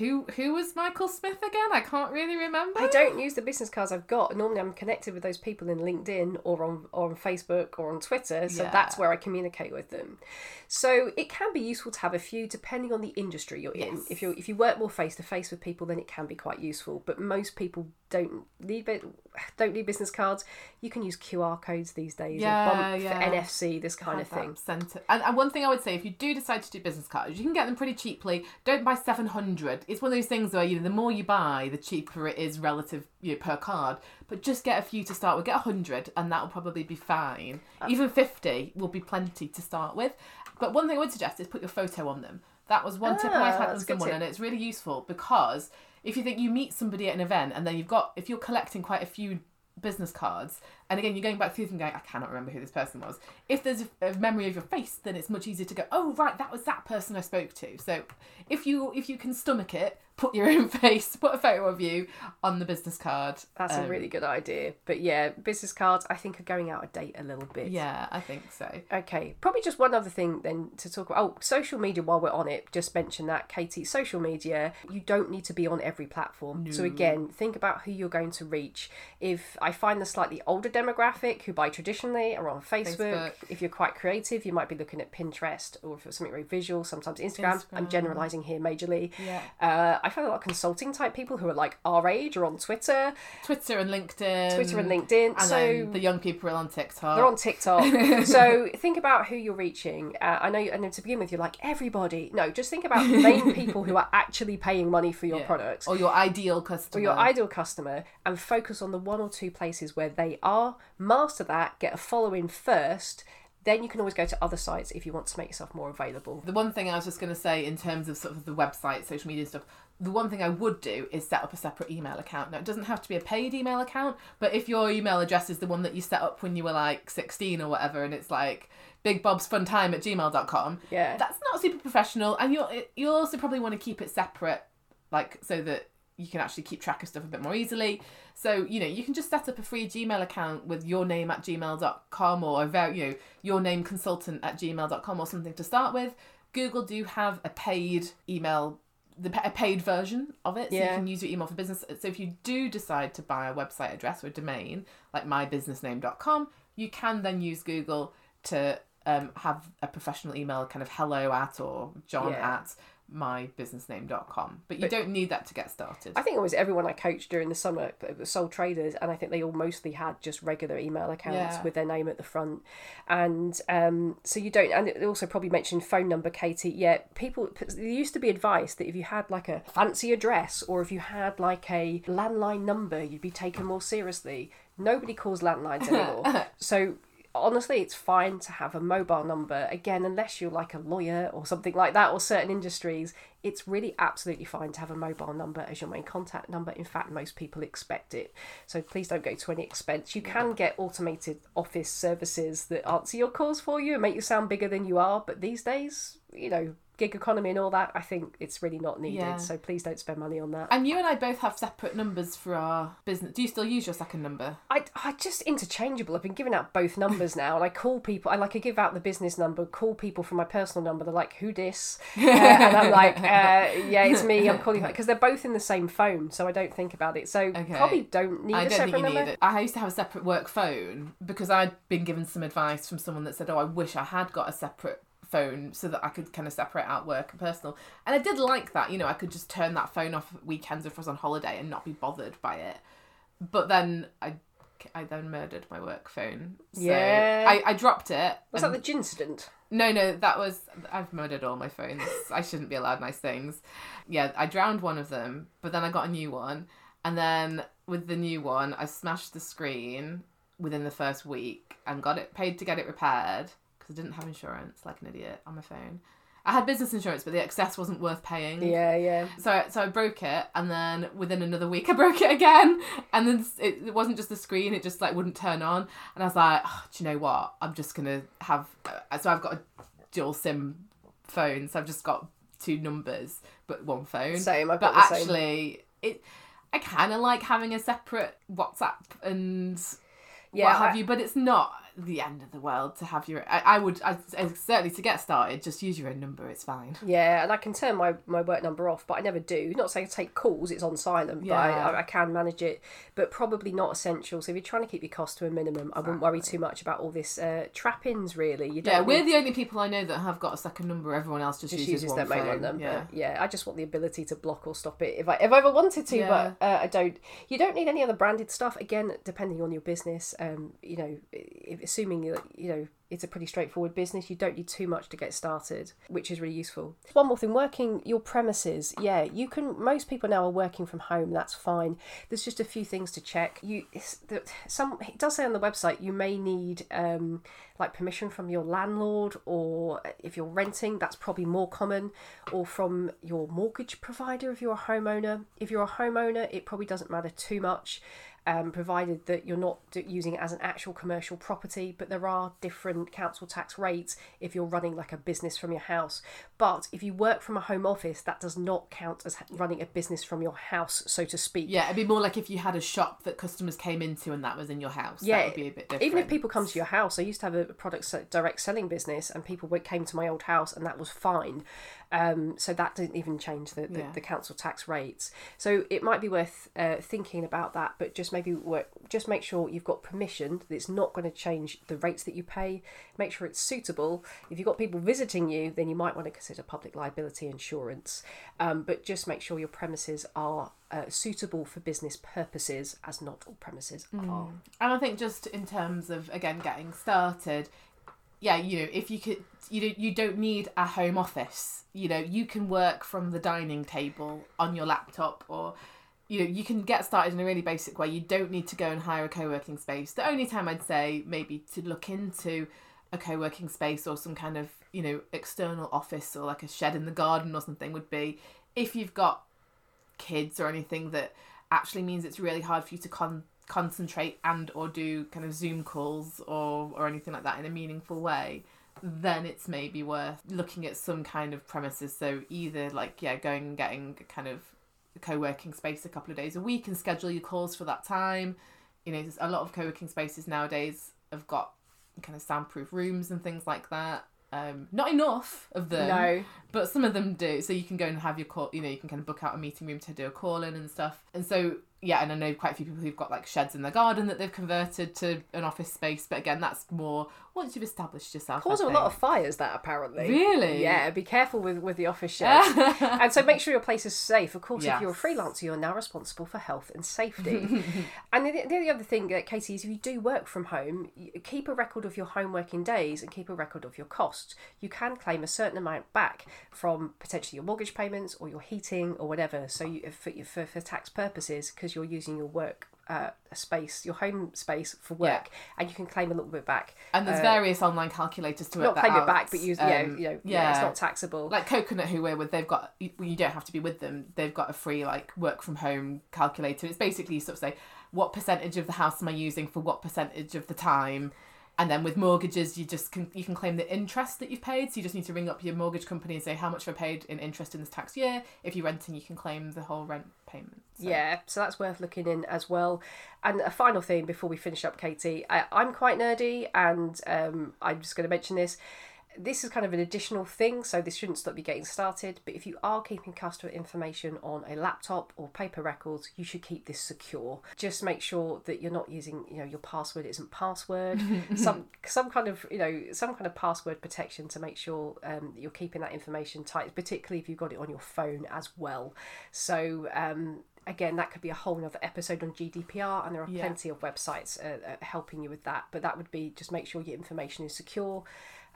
who who was Michael Smith again? I can't really remember.
I don't use the business cards I've got. Normally, I'm connected with those people in LinkedIn or on or on Facebook or on Twitter, so
Yeah.
that's where I communicate with them. So it can be useful to have a few, depending on the industry you're in. If you if you work more face to face with people, then it can be quite useful. But most people don't need it, don't need business cards. You can use QR codes these days,
Yeah, yeah.
for NFC, this kind of
have that
thing.
Centre. And, and one thing I would say, if you do decide to do business cards, you can get them pretty cheaply. Don't buy seven hundred. It's one of those things where you know the more you buy, the cheaper it is relative you know, per card. But just get a few to start with. Get a hundred, and that will probably be fine. Even fifty will be plenty to start with. But one thing I would suggest is put your photo on them. That was one tip
Ah,
I've had
that's
from
good
someone,
tip.
and it's really useful because if you think you meet somebody at an event and then you've got if you're collecting quite a few business cards and again you're going back through them going i cannot remember who this person was. If there's a, memory of your face then it's much easier to go oh right that was that person i spoke to. So if you if you can stomach it put your own face put a photo of you on the business card
That's a
Um,
really good idea. But yeah, business cards I think are going out of date a little bit.
yeah i think so
Okay, probably just one other thing then to talk about. Oh, social media while we're on it, just mention that, Katie, social media, you don't need to be on every platform. So, again, think about who you're going to reach. If I find the slightly older demographic who buy traditionally are on Facebook,
Facebook.
if you're quite creative, you might be looking at Pinterest or for something very visual, sometimes Instagram. I'm generalizing here majorly.
yeah
Uh, I I find a lot of consulting type people who are like our age or on Twitter,
Twitter and LinkedIn.
Twitter and LinkedIn.
And
so
the young people are on TikTok.
they're on TikTok. so think about who you're reaching. Uh, I know, and then to begin with, you're like everybody. No, just think about the main people who are actually paying money for your
Yeah.
products.
or your ideal customer.
or your ideal customer and focus on the one or two places where they are, master that, get a following first, then you can always go to other sites if you want to make yourself more available.
The one thing I was just going to say in terms of sort of the website, social media stuff, the one thing I would do is set up a separate email account. Now, it doesn't have to be a paid email account, but if your email address is the one that you set up when you were like 16 or whatever, and it's like Big Bob's Fun Time at gmail.com,
Yeah.
that's not super professional. And you'll, you'll also probably want to keep it separate, like so that you can actually keep track of stuff a bit more easily. So, you know, you can just set up a free Gmail account with your name at gmail.com or a you know, your name consultant at gmail.com or something to start with. Google do have a paid email, the a paid version of it, so
Yeah.
you can use your email for business. So if you do decide to buy a website address or a domain like mybusinessname.com, you can then use Google to um, have a professional email, kind of hello at or john
Yeah.
at mybusinessname.com. But you
But-
don't need that to get started.
I think it was everyone I coached during the summer, was sole traders, and I think they all mostly had just regular email accounts
Yeah.
with their name at the front. And um, so you don't, and it also probably mentioned phone number, Katie. Yeah, people, there used to be advice that if you had like a fancy address or if you had like a landline number, you'd be taken more seriously. Nobody calls landlines anymore. so honestly it's fine to have a mobile number. Again unless you're like a lawyer or something like that or certain industries it's really absolutely fine to have a mobile number as your main contact number. In fact most people expect it. So please don't go to any expense. You can get automated office services that answer your calls for you and make you sound bigger than you are but these days you know gig economy and all that i think it's really not needed
Yeah.
so please don't spend money on that
And you and I both have separate numbers for our business. Do you still use your second number?
I, I just interchangeable. I've been giving out both numbers now, and I call people. I like I give out the business number, call people from my personal number. They're like, "Who dis?" Uh, and I'm like, uh, "Yeah, it's me. I'm calling because they're both in the same phone, so I don't think about it. So
Okay.
probably don't need
I
a
don't
separate
think you
number.
need it. I used to have a separate work phone because I'd been given some advice from someone that said, "Oh, I wish I had got a separate phone so that I could kind of separate out work and personal." And I did like that. You know, I could just turn that phone off weekends if I was on holiday and not be bothered by it. But then I, I then murdered my work phone. So
Yeah.
I, I dropped it.
Was that the gin incident?
No, no, that was I've murdered all my phones. I shouldn't be allowed nice things. Yeah, I drowned one of them, but then I got a new one, and then with the new one, I smashed the screen within the first week and got it paid to get it repaired because I didn't have insurance like an idiot on my phone. I had business insurance, but the excess wasn't worth paying.
Yeah, yeah.
So, so I broke it, and then within another week, I broke it again, and then it, it wasn't just the screen; it just like wouldn't turn on. And I was like, oh, "Do you know what? I'm just gonna have." uh, So I've got a dual SIM phone, so I've just got two numbers, but one phone.
Same. I've
but
got the same.
But actually, it I kind of like having a separate WhatsApp and
Yeah,
what have
I-
you, but it's not the end of the world to have your. I, I would I, certainly to get started, just use your own number. It's fine.
Yeah, and I can turn my, my work number off, but I never do. Not saying I take calls; it's on silent, but I,
Yeah.
I, can manage it. But probably not essential. So if you're trying to keep your costs to a minimum, I wouldn't worry too much about all this uh, trappings. Really, you don't
Yeah, we're the only people I know that have got a second number. Everyone else just,
just
uses,
uses their main
phone.
number.
Yeah.
Yeah. I just want the ability to block or stop it if I if I ever wanted to,
Yeah.
but uh, I don't. You don't need any other branded stuff. Again, depending on your business, um, you know, if, assuming that you know it's a pretty straightforward business, you don't need too much to get started, which is really useful. One more thing, working your premises. Yeah, you can. Most people now are working from home. That's fine. There's just a few things to check. You some it does say on the website you may need um, like permission from your landlord, or if you're renting, that's probably more common, or from your mortgage provider if you're a homeowner. If you're a homeowner, it probably doesn't matter too much. Um, provided that you're not using it as an actual commercial property, but there are different council tax rates if you're running like a business from your house. But if you work from a home office, that does not count as running a business from your house, so to speak.
Yeah, it'd be more like if you had a shop that customers came into and that was in your house.
Yeah,
that would be a bit different.
Even if people come to your house, I used to have a product direct selling business, and people came to my old house, and that was fine. Um, so that didn't even change the, the,
Yeah.
the council tax rates. So it might be worth uh, thinking about that, but just maybe work, just make sure you've got permission that it's not going to change the rates that you pay. Make sure it's suitable. If you've got people visiting you, then you might want to consider public liability insurance. Um, but just make sure your premises are uh, suitable for business purposes, as not all premises are.
And I think just in terms of again getting started, yeah, you know, if you could, you don't, you don't need a home office. You know, you can work from the dining table on your laptop, or you know, you can get started in a really basic way. You don't need to go and hire a co-working space. The only time I'd say maybe to look into a co-working space or some kind of you know external office or like a shed in the garden or something would be if you've got kids or anything that actually means it's really hard for you to con- concentrate and or do kind of zoom calls or or anything like that in a meaningful way then it's maybe worth looking at some kind of premises so either like yeah going and getting kind of a co-working space a couple of days a week and schedule your calls for that time you know there's a lot of co-working spaces nowadays have got kind of soundproof rooms and things like that um, not enough of them
No,
but some of them do. So you can go and have your call, you know, you can kind of book out a meeting room to do a call in and stuff. And so, yeah, and I know quite a few people who've got like sheds in their garden that they've converted to an office space. But again, that's more once you've established yourself. I
causes a lot of fires. That apparently.
Really?
Yeah. Be careful with with the office shed. and so make sure your place is safe. Of course, if you're a freelancer, you're now responsible for health and safety. and the, the other thing, uh, Katie, is if you do work from home, keep a record of your home working days and keep a record of your costs. You can claim a certain amount back from potentially your mortgage payments or your heating or whatever. So you, for, for, for tax purposes, because you're using your work uh, space, your home space for work, and you can claim a little bit back.
And there's
Uh,
various online calculators to
Not claim
out.
it back, but use yeah,
Um,
you know, yeah, it's not taxable.
like Coconut, who we're with, they've got you you don't have to be with them. They've got a free like work from home calculator. It's basically you sort of say what percentage of the house am I using for what percentage of the time, and then with mortgages you just can you can claim the interest that you've paid. So you just need to ring up your mortgage company and say how much I paid in interest in this tax year. If you're renting, you can claim the whole rent payment. So-
Yeah, so that's worth looking in as well. And a final thing before we finish up, Katie, I, I'm quite nerdy, and um, I'm just going to mention this. This is kind of an additional thing, so this shouldn't stop you getting started. But if you are keeping customer information on a laptop or paper records, you should keep this secure. Just make sure that you're not using, you know, your password isn't password. some some kind of, you know, some kind of password protection to make sure um, that you're keeping that information tight, particularly if you've got it on your phone as well. So um, again, that could be a whole other episode on GDPR, and there are
Yeah.
plenty of websites uh, uh, helping you with that. But that would be just make sure your information is secure,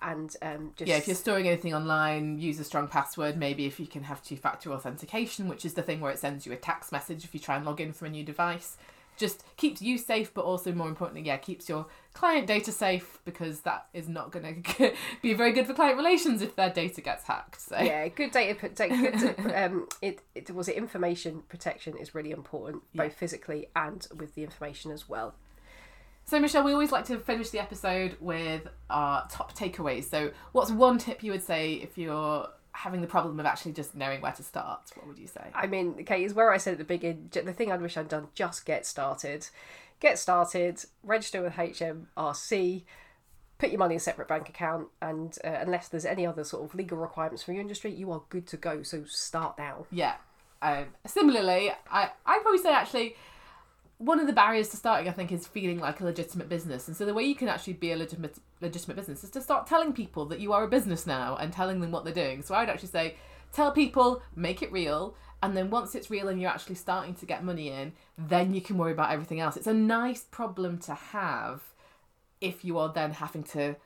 and um, just
Yeah, if you're storing anything online, use a strong password. Maybe if you can have two factor authentication, which is the thing where it sends you a text message if you try and log in from a new device. Just keeps you safe, but also more importantly, yeah, keeps your client data safe because that is not going to be very good for client relations if their data gets hacked. So
yeah, good data. Good, um, it, it was it information protection is really important, both
Yeah.
physically and with the information as well.
So, Michelle, we always like to finish the episode with our top takeaways. So, what's one tip you would say if you're having the problem of actually just knowing where to start? What would you say?
I mean, okay, is where I said at the beginning. The thing I'd wish I'd done: just get started, get started, register with HMRC, put your money in a separate bank account, and uh, unless there's any other sort of legal requirements for your industry, you are good to go. So start now.
Yeah. Um, similarly, I I'd probably say actually one of the barriers to starting, I think, is feeling like a legitimate business. And so the way you can actually be a legitimate legitimate business is to start telling people that you are a business now and telling them what they're doing. So I'd actually say tell people, make it real, and then once it's real and you're actually starting to get money in, then you can worry about everything else. It's a nice problem to have if you are then having to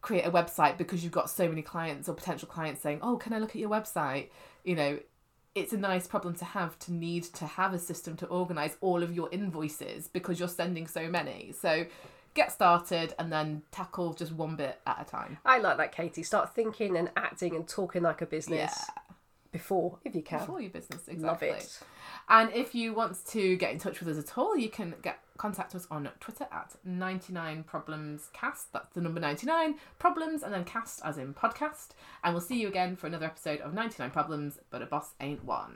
create a website because you've got so many clients or potential clients saying, "Oh, can I look at your website?" You know, it's a nice problem to have to need to have a system to organize all of your invoices because you're sending so many. So get started and then tackle just one bit at a time.
I like that, Katie. Start thinking and acting and talking like a business
Yeah.
Before, if you can.
For your business, exactly.
Love it.
And if you want to get in touch with us at all, you can get contact us on Twitter at 99 problems cast. That's the number 99 problems and then cast as in podcast. And we'll see you again for another episode of 99 problems, but a boss ain't one.